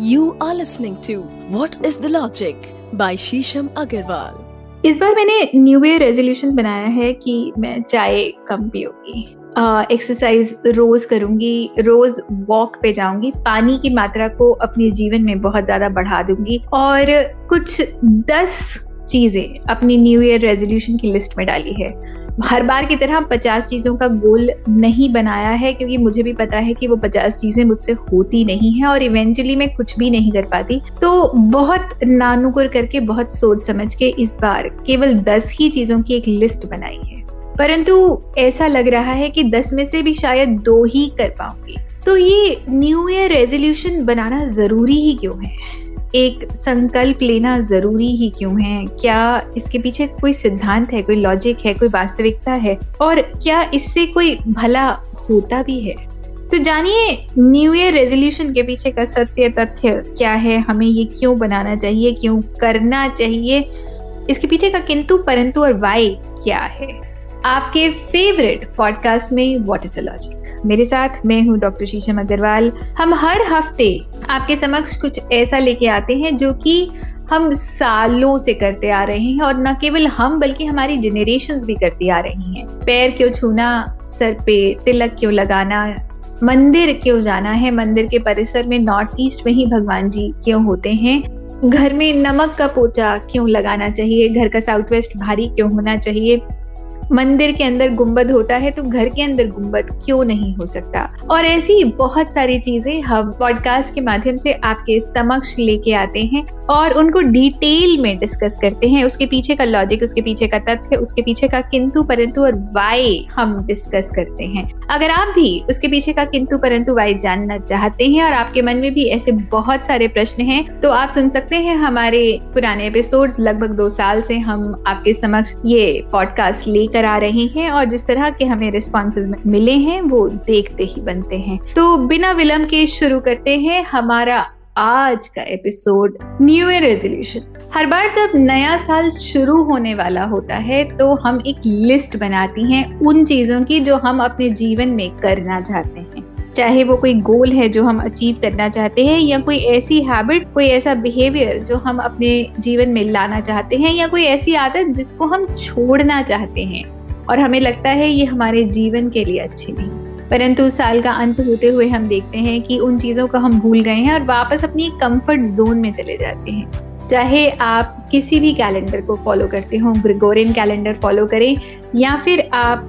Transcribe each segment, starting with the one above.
You are listening to What is the Logic by Shisham Agarwal. इस बार मैंने new year resolution बनाया है कि मैं चाय कम पीऊँगी एक्सरसाइज रोज करूँगी, रोज वॉक पे जाऊँगी, पानी की मात्रा को अपने जीवन में बहुत ज़्यादा बढ़ा दूँगी और कुछ दस चीज़ें अपनी न्यू ईयर रेजोल्यूशन की लिस्ट में डाली है हर बार की तरह पचास चीज़ों का गोल नहीं बनाया है, क्योंकि मुझे भी पता है कि वो पचास चीज़ें मुझसे होती नहीं है और इवेंचुअली मैं कुछ भी नहीं कर पाती। तो बहुत नानुकुर करके, बहुत सोच समझ के इस बार केवल दस ही चीज़ों की एक लिस्ट बनाई है। परंतु ऐसा लग रहा है कि दस में से भी शायद दो ही कर पाऊँगी। तो ये न्यू ईयर रेजोल्यूशन बनाना ज़रूरी ही क्यों है? एक संकल्प लेना ज़रूरी ही क्यों है? क्या इसके पीछे कोई सिद्धांत है, कोई लॉजिक है, कोई वास्तविकता है? और क्या इससे कोई भला होता भी है? तो जानिए न्यू ईयर रेजोल्यूशन के पीछे का सत्य तथ्य क्या है? हमें ये क्यों बनाना चाहिए? क्यों करना चाहिए? इसके पीछे का किंतु, परंतु और वाई क्या है? आपके फेवरेट पॉडकास्ट में व्हाट इज़ अ लॉजिक मेरे साथ मैं हूँ डॉक्टर शीशम अग्रवाल हम हर हफ़्ते आपके समक्ष कुछ ऐसा लेके आते हैं जो कि हम सालों से करते आ रहे हैं और न केवल हम, बल्कि हमारी जनरेशन भी करती आ रही हैं। पैर क्यों छूना, सर पे तिलक क्यों लगाना, मंदिर क्यों जाना है? मंदिर के परिसर में नॉर्थ ईस्ट में ही भगवान जी क्यों होते हैं? घर में नमक का पोचा क्यों लगाना चाहिए? घर का साउथ वेस्ट भारी क्यों होना चाहिए? मंदिर के अंदर गुंबद होता है तो घर के अंदर गुंबद क्यों नहीं हो सकता? और ऐसी बहुत सारी चीज़ें हम पॉडकास्ट के माध्यम से आपके समक्ष लेके आते हैं और उनको डिटेल में डिस्कस करते हैं। उसके पीछे का लॉजिक उसके पीछे का तथ्य, उसके पीछे का किंतु परंतु और वाई हम डिस्कस करते हैं। अगर आप भी उसके पीछे का किंतु परंतु वाई जानना चाहते हैं और आपके मन में भी ऐसे बहुत सारे प्रश्न हैं तो आप सुन सकते हैं हमारे पुराने एपिसोड्स लगभग दो साल से हम आपके समक्ष ये पॉडकास्ट लेकर लेकर आ रहे हैं और जिस तरह के हमें रिस्पॉन्सेज मिले हैं, वो देखते ही बनते हैं। तो बिना विलंब के शुरू करते हैं हमारा आज का एपिसोड न्यू ईयर रेजोल्यूशन हर बार जब नया साल शुरू होने वाला होता है तो हम एक लिस्ट बनाती हैं उन चीज़ों की जो हम अपने जीवन में करना चाहते हैं। चाहे वो कोई गोल है जो हम अचीव करना चाहते हैं, या कोई ऐसी हैबिट कोई ऐसा बिहेवियर जो हम अपने जीवन में लाना चाहते हैं, या कोई ऐसी आदत जिसको हम छोड़ना चाहते हैं। और हमें लगता है ये हमारे जीवन के लिए अच्छी नहीं। परंतु साल का अंत होते हुए हम देखते हैं कि उन चीज़ों को हम भूल गए हैं और वापस अपनी कंफर्ट जोन में चले जाते हैं। चाहे आप किसी भी कैलेंडर को फॉलो करते हो ग्रिगोरियन कैलेंडर फॉलो करें, या फिर आप,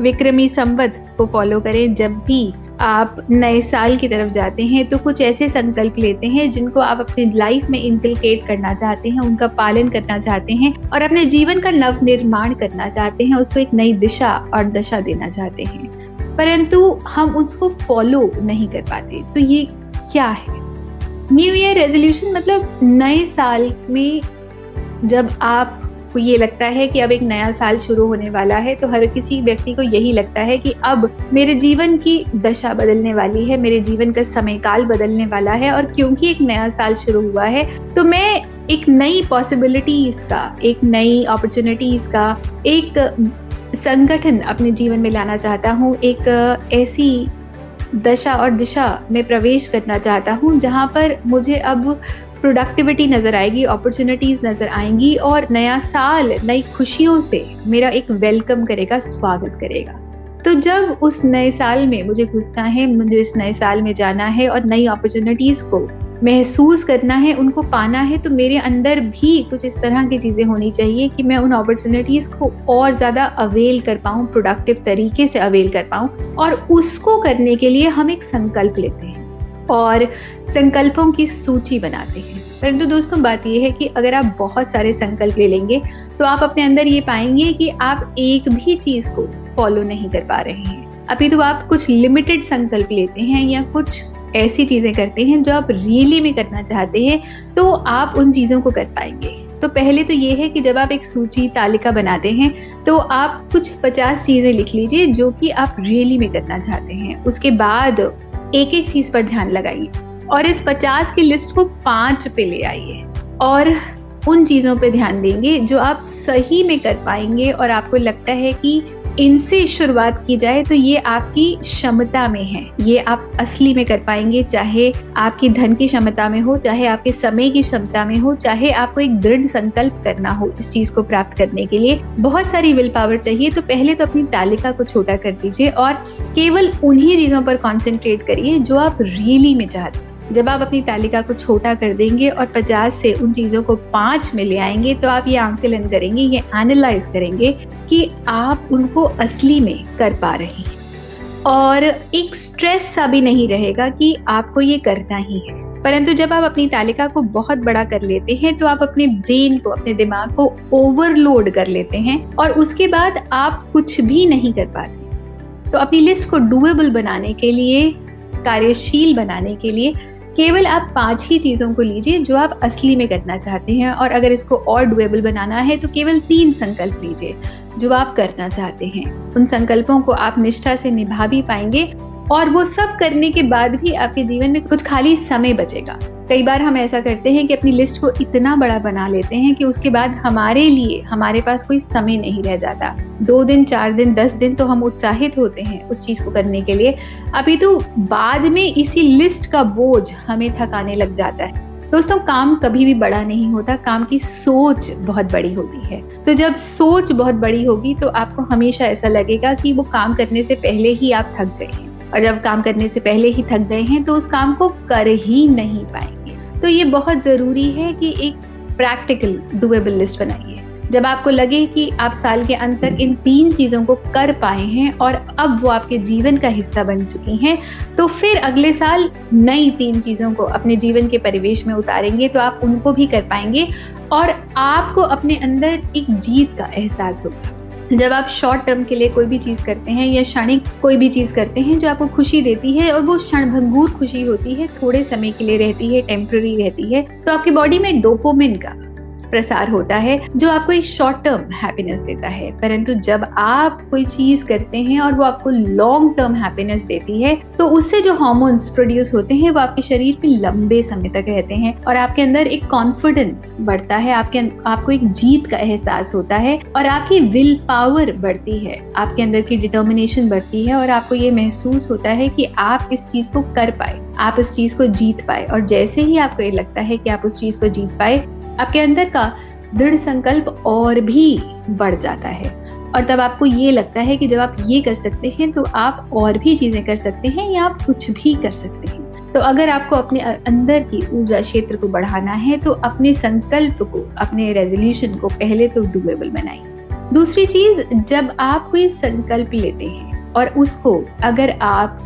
विक्रमी संवत को फॉलो करें, जब भी आप नए साल की तरफ़ जाते हैं तो कुछ ऐसे संकल्प लेते हैं जिनको आप अपनी लाइफ में इंकलकेट करना चाहते हैं, उनका पालन करना चाहते हैं और अपने जीवन का नव निर्माण करना चाहते हैं, उसको एक नई दिशा और दशा देना चाहते हैं। परंतु हम उसको फॉलो नहीं कर पाते तो ये क्या है? न्यू ईयर रेजोल्यूशन मतलब नए साल में जब आप को ये लगता है कि अब एक नया साल शुरू होने वाला है तो हर किसी व्यक्ति को यही लगता है कि अब मेरे जीवन की दशा बदलने वाली है, मेरे जीवन का समय काल बदलने वाला है और क्योंकि एक नया साल शुरू हुआ है तो मैं एक नई पॉसिबिलिटीज का, एक नई अपॉर्चुनिटीज़ का, एक संगठन अपने जीवन में लाना चाहता हूँ, एक ऐसी दशा और दिशा में प्रवेश करना चाहता हूँ, जहाँ पर मुझे अब प्रोडक्टिविटी नज़र आएगी अपॉर्चुनिटीज़ नज़र आएँगी और नया साल, नई खुशियों से मेरा एक वेलकम करेगा, स्वागत करेगा। तो जब उस नए साल में मुझे घुसना है, मुझे इस नए साल में जाना है और नई अपॉर्चुनिटीज़ को महसूस करना है, उनको पाना है तो मेरे अंदर भी कुछ इस तरह की चीज़ें होनी चाहिए कि मैं उन अपॉर्चुनिटीज़ को और ज़्यादा अवेल कर पाऊँ प्रोडक्टिव तरीके से अवेल कर पाऊँ और उसको करने के लिए हम एक संकल्प लेते हैं। और संकल्पों की सूची बनाते हैं। परंतु दोस्तों, बात यह है कि अगर आप बहुत सारे संकल्प ले लेंगे तो आप अपने अंदर ये पाएँगे कि आप एक भी चीज़ को फॉलो नहीं कर पा रहे हैं। अभी तो आप कुछ लिमिटेड संकल्प लेते हैं या कुछ ऐसी चीज़ें करते हैं जो आप रियली में करना चाहते हैं तो आप उन चीज़ों को कर पाएँगे। तो पहले तो ये है कि जब आप एक सूची तालिका बनाते हैं तो आप कुछ पचास चीज़ें लिख लीजिए जो कि आप रियली में करना चाहते हैं। उसके बाद एक एक चीज़ पर ध्यान लगाइए। और इस पचास की लिस्ट को पाँच पे ले आइए। और उन चीज़ों पे ध्यान देंगे जो आप सही में कर पाएँगे और आपको लगता है कि इनसे शुरुआत की जाए तो ये आपकी क्षमता में है। ये आप असली में कर पाएँगे, चाहे आपकी धन की क्षमता में हो, चाहे आपके समय की क्षमता में हो, चाहे आपको एक दृढ़ संकल्प करना हो इस चीज़ को प्राप्त करने के लिए। बहुत सारी विल पावर चाहिए तो पहले तो अपनी तालिका को छोटा कर दीजिए और केवल उन्हीं चीज़ों पर कॉन्सेंट्रेट करिए जो आप रियली में चाहते जब आप अपनी तालिका को छोटा कर देंगे और 50 से उन चीज़ों को पाँच में ले आएँगे तो आप ये आंकलन करेंगे, ये एनालाइज करेंगे कि आप उनको असली में कर पा रहे हैं। और एक स्ट्रेस सा भी नहीं रहेगा कि आपको ये करना ही है। परंतु जब आप अपनी तालिका को बहुत बड़ा कर लेते हैं तो आप अपने ब्रेन को, अपने दिमाग को ओवरलोड कर लेते हैं और उसके बाद आप कुछ भी नहीं कर पाते। तो अपनी लिस्ट को डुएबल बनाने के लिए, कार्यशील बनाने के लिए केवल आप पाँच ही चीज़ों को लीजिए जो आप असली में करना चाहते हैं, और अगर इसको और डुएबल बनाना है तो केवल तीन संकल्प लीजिए जो आप करना चाहते हैं। उन संकल्पों को आप निष्ठा से निभा भी पाएँगे, और वो सब करने के बाद भी आपके जीवन में कुछ खाली समय बचेगा। कई बार हम ऐसा करते हैं कि अपनी लिस्ट को इतना बड़ा बना लेते हैं कि उसके बाद हमारे लिए, हमारे पास कोई समय नहीं रह जाता। दो दिन, चार दिन, दस दिन तो हम उत्साहित होते हैं उस चीज़ को करने के लिए। अभी तो बाद में इसी लिस्ट का बोझ हमें थकाने लग जाता है। दोस्तों, काम कभी भी बड़ा नहीं होता, काम की सोच बहुत बड़ी होती है। तो जब सोच बहुत बड़ी होगी तो आपको हमेशा ऐसा लगेगा कि वो काम करने से पहले ही आप थक गए हैं। और जब काम करने से पहले ही थक गए हैं तो उस काम को कर ही नहीं पाएँगे। तो ये बहुत ज़रूरी है कि एक प्रैक्टिकल डुएबल लिस्ट बनाइए। जब आपको लगे कि आप साल के अंत तक इन तीन चीज़ों को कर पाए हैं और अब वो आपके जीवन का हिस्सा बन चुकी हैं तो फिर अगले साल नई तीन चीज़ों को अपने जीवन के परिवेश में उतारेंगे तो आप उनको भी कर पाएँगे और आपको अपने अंदर एक जीत का एहसास होगा। जब आप शॉर्ट टर्म के लिए कोई भी चीज़ करते हैं या क्षणिक कोई भी चीज़ करते हैं जो आपको खुशी देती है और वो क्षणभंगूर खुशी होती है, थोड़े समय के लिए रहती है टेम्प्ररी रहती है तो आपकी बॉडी में डोपोमिन का प्रसार होता है, जो आपको एक शॉर्ट टर्म हैप्पीनेस देता है। परंतु जब आप कोई चीज़ करते हैं और वो आपको लॉन्ग टर्म हैप्पीनेस देती है तो उससे जो हॉर्मोन्स प्रोड्यूस होते हैं, वो आपके शरीर में लंबे समय तक रहते हैं और आपके अंदर एक कॉन्फिडेंस बढ़ता है, आपके आपको एक जीत का एहसास होता है और आपकी विल पावर बढ़ती है। आपके अंदर की डिटर्मिनेशन बढ़ती है और आपको ये महसूस होता है कि आप इस चीज़ को कर पाए, आप इस चीज़ को जीत पाए और जैसे ही आपको ये लगता है कि आप उस चीज़ को जीत पाए आपके अंदर का दृढ़ संकल्प और भी बढ़ जाता है। और तब आपको ये लगता है कि जब आप ये कर सकते हैं तो आप और भी चीज़ें कर सकते हैं या आप कुछ भी कर सकते हैं। तो अगर आपको अपने अंदर की ऊर्जा क्षेत्र को बढ़ाना है तो अपने संकल्प को, अपने रेजोल्यूशन को पहले तो डुएबल बनाइए। दूसरी चीज़, जब आप कोई संकल्प लेते हैं और उसको अगर आप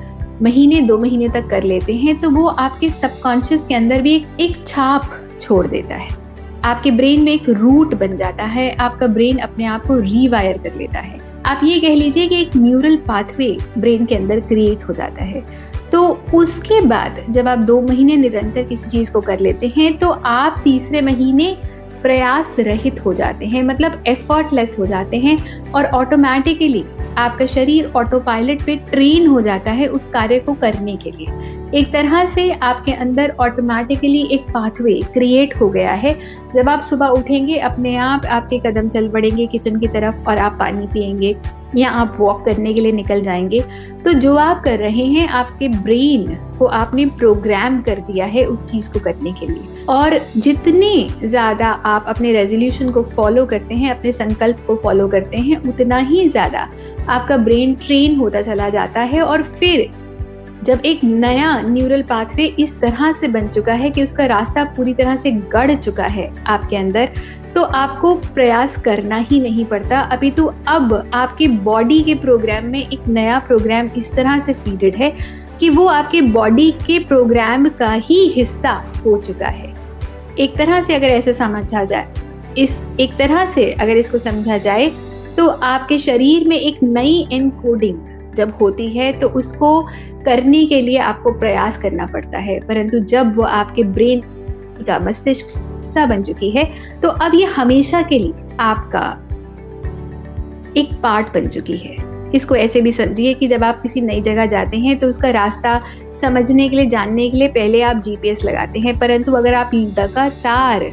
महीने, दो महीने तक कर लेते हैं तो वो आपके सबकॉन्शियस के अंदर भी एक छाप छोड़ देता है। आपके ब्रेन में एक रूट बन जाता है, आपका ब्रेन अपने आप को रीवायर कर लेता है। आप ये कह लीजिए कि एक न्यूरल पाथवे ब्रेन के अंदर क्रिएट हो जाता है। तो उसके बाद जब आप दो महीने निरंतर किसी चीज़ को कर लेते हैं तो आप तीसरे महीने प्रयास रहित हो जाते हैं मतलब एफर्टलेस हो जाते हैं और ऑटोमेटिकली आपका शरीर ऑटो पायलट पे ट्रेन हो जाता है उस कार्य को करने के लिए। एक तरह से आपके अंदर ऑटोमेटिकली एक पाथवे क्रिएट हो गया है। जब आप सुबह उठेंगे, अपने आप, आपके कदम चल पड़ेंगे किचन की तरफ़ और आप पानी पियेंगे या आप वॉक करने के लिए निकल जाएँगे। तो जो आप कर रहे हैं, आपके ब्रेन को आपने प्रोग्राम कर दिया है उस चीज़ को करने के लिए। और जितने ज़्यादा आप अपने रेजोल्यूशन को फॉलो करते हैं, अपने संकल्प को फॉलो करते हैं, उतना ही ज़्यादा आपका ब्रेन ट्रेन होता चला जाता है और फिर जब एक नया न्यूरल पाथवे इस तरह से बन चुका है कि उसका रास्ता पूरी तरह से गढ़ चुका है आपके अंदर तो आपको प्रयास करना ही नहीं पड़ता। अभी तो अब आपके बॉडी के प्रोग्राम में एक नया प्रोग्राम इस तरह से फीडेड है कि वो आपके बॉडी के प्रोग्राम का ही हिस्सा हो चुका है। एक तरह से अगर ऐसे समझा जाए, इस एक तरह से अगर इसको समझा जाए तो आपके शरीर में एक नई एनकोडिंग जब होती है तो उसको करने के लिए आपको प्रयास करना पड़ता है, परंतु जब वो आपके ब्रेन का मस्तिष्क सा बन चुकी है तो अब ये हमेशा के लिए आपका एक पार्ट बन चुकी है। इसको ऐसे भी समझिए कि जब आप किसी नई जगह जाते हैं तो उसका रास्ता समझने के लिए, जानने के लिए पहले आप जीपीएस लगाते हैं, परंतु अगर आप लगातार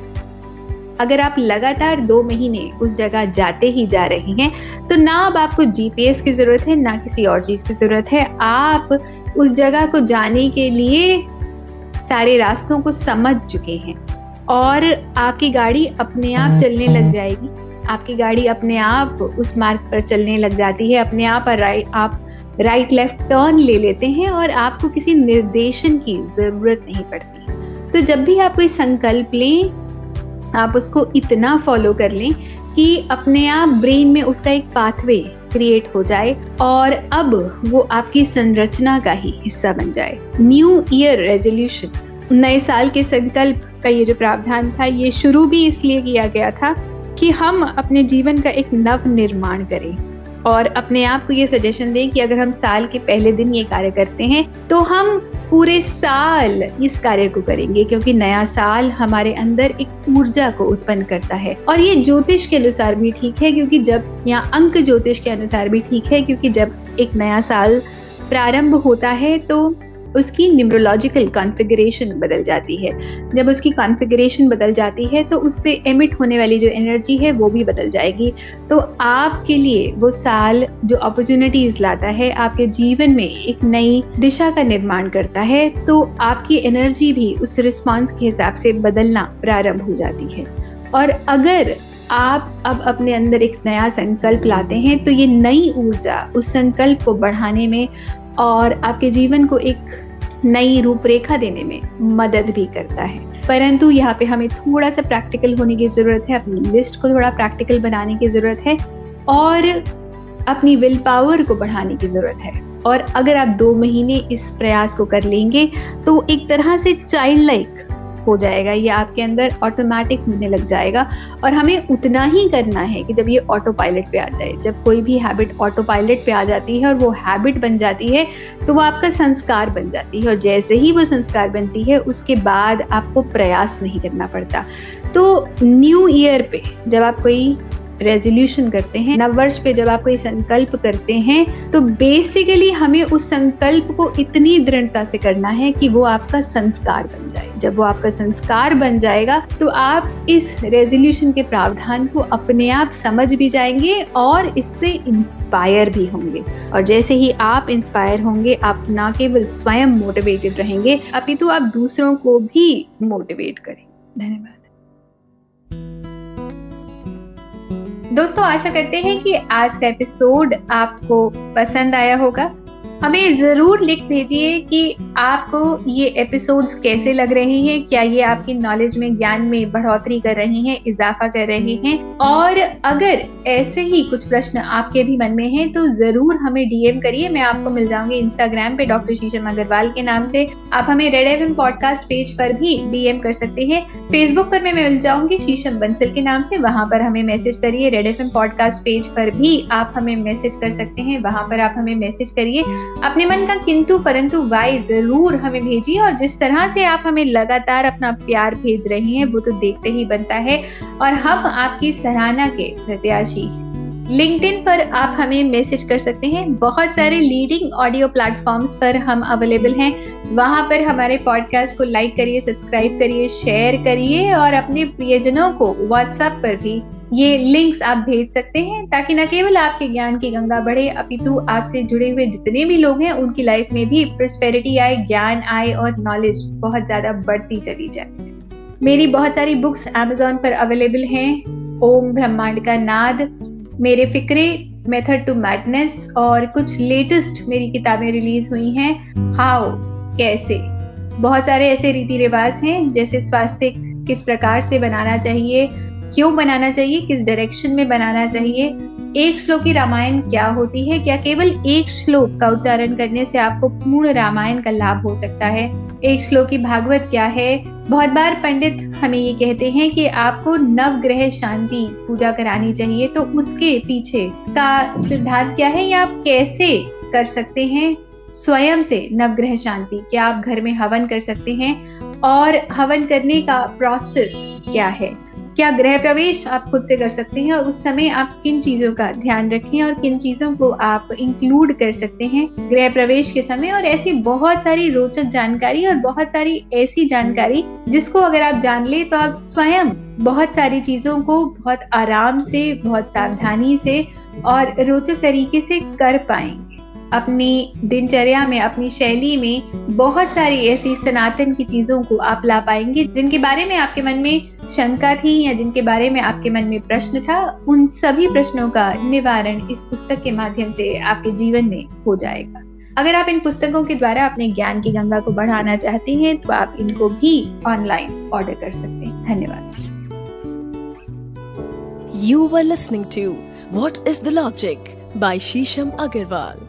अगर आप लगातार दो महीने उस जगह जाते ही जा रहे हैं तो ना अब आपको जीपीएस की ज़रूरत है ना किसी और चीज़ की ज़रूरत है। आप उस जगह को जाने के लिए सारे रास्तों को समझ चुके हैं और आपकी गाड़ी अपने आप चलने लग जाएगी। आपकी गाड़ी अपने आप उस मार्ग पर चलने लग जाती है अपने आप राइट आप राइट लेफ़्ट टर्न ले लेते हैं और आपको किसी निर्देशन की ज़रूरत नहीं पड़ती। तो जब भी आप कोई संकल्प लें आप उसको इतना फॉलो कर लें कि अपने आप ब्रेन में उसका एक पाथवे क्रिएट हो जाए और अब वो आपकी संरचना का ही हिस्सा बन जाए। न्यू ईयर रेजोल्यूशन नए साल के संकल्प का ये जो प्रावधान था, ये शुरू भी इसलिए किया गया था कि हम अपने जीवन का एक नव निर्माण करें और अपने आप को ये सजेशन दें कि अगर हम साल के पहले दिन ये कार्य करते हैं तो हम पूरे साल इस कार्य को करेंगे, क्योंकि नया साल हमारे अंदर एक ऊर्जा को उत्पन्न करता है। और ये ज्योतिष के अनुसार भी ठीक है, क्योंकि जब यहाँ अंक ज्योतिष के अनुसार भी ठीक है, क्योंकि जब एक नया साल प्रारंभ होता है तो उसकी न्यूमरोलॉजिकल कॉन्फ़िगरेशन बदल जाती है। जब उसकी कॉन्फ़िगरेशन बदल जाती है तो उससे एमिट होने वाली जो एनर्जी है, वो भी बदल जाएगी। तो आपके लिए वो साल जो अपॉर्चुनिटीज़ लाता है, आपके जीवन में एक नई दिशा का निर्माण करता है तो आपकी एनर्जी भी उस रिस्पॉन्स के हिसाब से बदलना प्रारंभ हो जाती है। और अगर आप अब अपने अंदर एक नया संकल्प लाते हैं तो ये नई ऊर्जा उस संकल्प को बढ़ाने में और आपके जीवन को एक नई रूपरेखा देने में मदद भी करता है। परंतु यहाँ पे हमें थोड़ा सा प्रैक्टिकल होने की ज़रूरत है, अपनी लिस्ट को थोड़ा प्रैक्टिकल बनाने की ज़रूरत है और अपनी विल पावर को बढ़ाने की ज़रूरत है। और अगर आप दो महीने इस प्रयास को कर लेंगे तो एक तरह से चाइल्ड लाइक हो जाएगा, ये आपके अंदर ऑटोमेटिक होने लग जाएगा। और हमें उतना ही करना है कि जब ये ऑटो पायलट पे आ जाए, जब कोई भी हैबिट ऑटो पायलट पे आ जाती है और वो हैबिट बन जाती है तो वो आपका संस्कार बन जाती है। और जैसे ही वो संस्कार बनती है, उसके बाद आपको प्रयास नहीं करना पड़ता। तो न्यू ईयर पे जब आप कोई रेजोल्यूशन करते हैं। नव वर्ष पे जब आप कोई संकल्प करते हैं तो बेसिकली हमें उस संकल्प को इतनी दृढ़ता से करना है कि वो आपका संस्कार बन जाए। जब वो आपका संस्कार बन जाएगा तो आप इस रेजोल्यूशन के प्रावधान को अपने आप समझ भी जाएँगे और इससे इंस्पायर भी होंगे। और जैसे ही आप इंस्पायर होंगे, आप ना केवल स्वयं मोटिवेटेड रहेंगे, अपितु तो आप दूसरों को भी मोटिवेट करें धन्यवाद। दोस्तों, आशा करते हैं कि आज का एपिसोड आपको पसंद आया होगा। हमें ज़रूर लिख भेजिए कि आपको ये एपिसोड्स कैसे लग रहे हैं, क्या ये आपकी नॉलेज में, ज्ञान में बढ़ोतरी कर रहे हैं, इजाफा कर रहे हैं। और अगर ऐसे ही कुछ प्रश्न आपके भी मन में हैं तो ज़रूर हमें डीएम करिए। मैं आपको मिल जाऊँगी इंस्टाग्राम पे डॉक्टर शीशम अग्रवाल के नाम से। आप हमें रेड एफ़ पॉडकास्ट पेज पर भी डीएम कर सकते हैं। फेसबुक पर मैं मिल जाऊँगी शीशम बंसल के नाम से। वहाँ पर हमें मैसेज करिए। रेड एफएम पॉडकास्ट पेज पर भी आप हमें मैसेज कर सकते हैं। वहाँ पर आप हमें मैसेज करिए। अपने मन का किंतु परंतु वाई ज़रूर हमें भेजिए और जिस तरह से आप हमें लगातार अपना प्यार भेज रहे हैं, वो तो देखते ही बनता है। और हम आपकी सराहना के प्रत्याशी लिंक्डइन पर आप हमें मैसेज कर सकते हैं। बहुत सारे लीडिंग ऑडियो प्लेटफॉर्म्स पर हम अवेलेबल हैं। वहाँ पर हमारे पॉडकास्ट को लाइक करिए सब्सक्राइब करिए शेयर करिए और अपने प्रियजनों को व्हाट्सएप पर भी ये लिंक्स आप भेज सकते हैं ताकि न केवल आपके ज्ञान की गंगा बढ़े, अपितु आपसे जुड़े हुए जितने भी लोग हैं, उनकी लाइफ में भी प्रोस्पेरिटी आए, ज्ञान आए और नॉलेज बहुत ज़्यादा बढ़ती चली जाए। मेरी बहुत सारी बुक्स अमेजोन पर अवेलेबल हैं। ओम ब्रह्मांड का नाद। मेरे फिक्रे, मेथड टू मैडनेस और कुछ लेटेस्ट मेरी किताबें रिलीज़ हुई हैं। हाउ? कैसे? बहुत सारे ऐसे रीति रिवाज हैं, जैसे स्वास्थ्य किस प्रकार से बनाना चाहिए, क्यों बनाना चाहिए, किस डायरेक्शन में बनाना चाहिए, एक श्लोक की रामायण क्या होती है, क्या केवल एक श्लोक का उच्चारण करने से आपको पूर्ण रामायण का लाभ हो सकता है? एक श्लोक की भागवत क्या है? बहुत बार पंडित हमें ये कहते हैं कि आपको नवग्रह शांति पूजा करानी चाहिए तो उसके पीछे का सिद्धांत क्या है या आप कैसे कर सकते हैं स्वयं से नवग्रह शांति? क्या आप घर में हवन कर सकते हैं? और हवन करने का प्रोसेस क्या है? क्या गृह प्रवेश आप खुद से कर सकते हैं और उस समय आप किन चीज़ों का ध्यान रखें और किन चीज़ों को आप इंक्लूड कर सकते हैं गृह प्रवेश के समय और ऐसी बहुत सारी रोचक जानकारी और बहुत सारी ऐसी जानकारी जिसको अगर आप जान ले तो आप स्वयं बहुत सारी चीज़ों को बहुत आराम से, बहुत सावधानी से और रोचक तरीके से कर पाएँगे। अपनी दिनचर्या में, अपनी शैली में बहुत सारी ऐसी सनातन की चीज़ों को आप ला पाएँगे जिनके बारे में आपके मन में शंका थी या जिनके बारे में आपके मन में प्रश्न था, उन सभी प्रश्नों का निवारण इस पुस्तक के माध्यम से आपके जीवन में हो जाएगा। अगर आप इन पुस्तकों के द्वारा अपने ज्ञान की गंगा को बढ़ाना चाहते हैं तो आप इनको भी ऑनलाइन ऑर्डर कर सकते हैं। धन्यवाद। You were listening to what is the logic by Shisham Agarwal.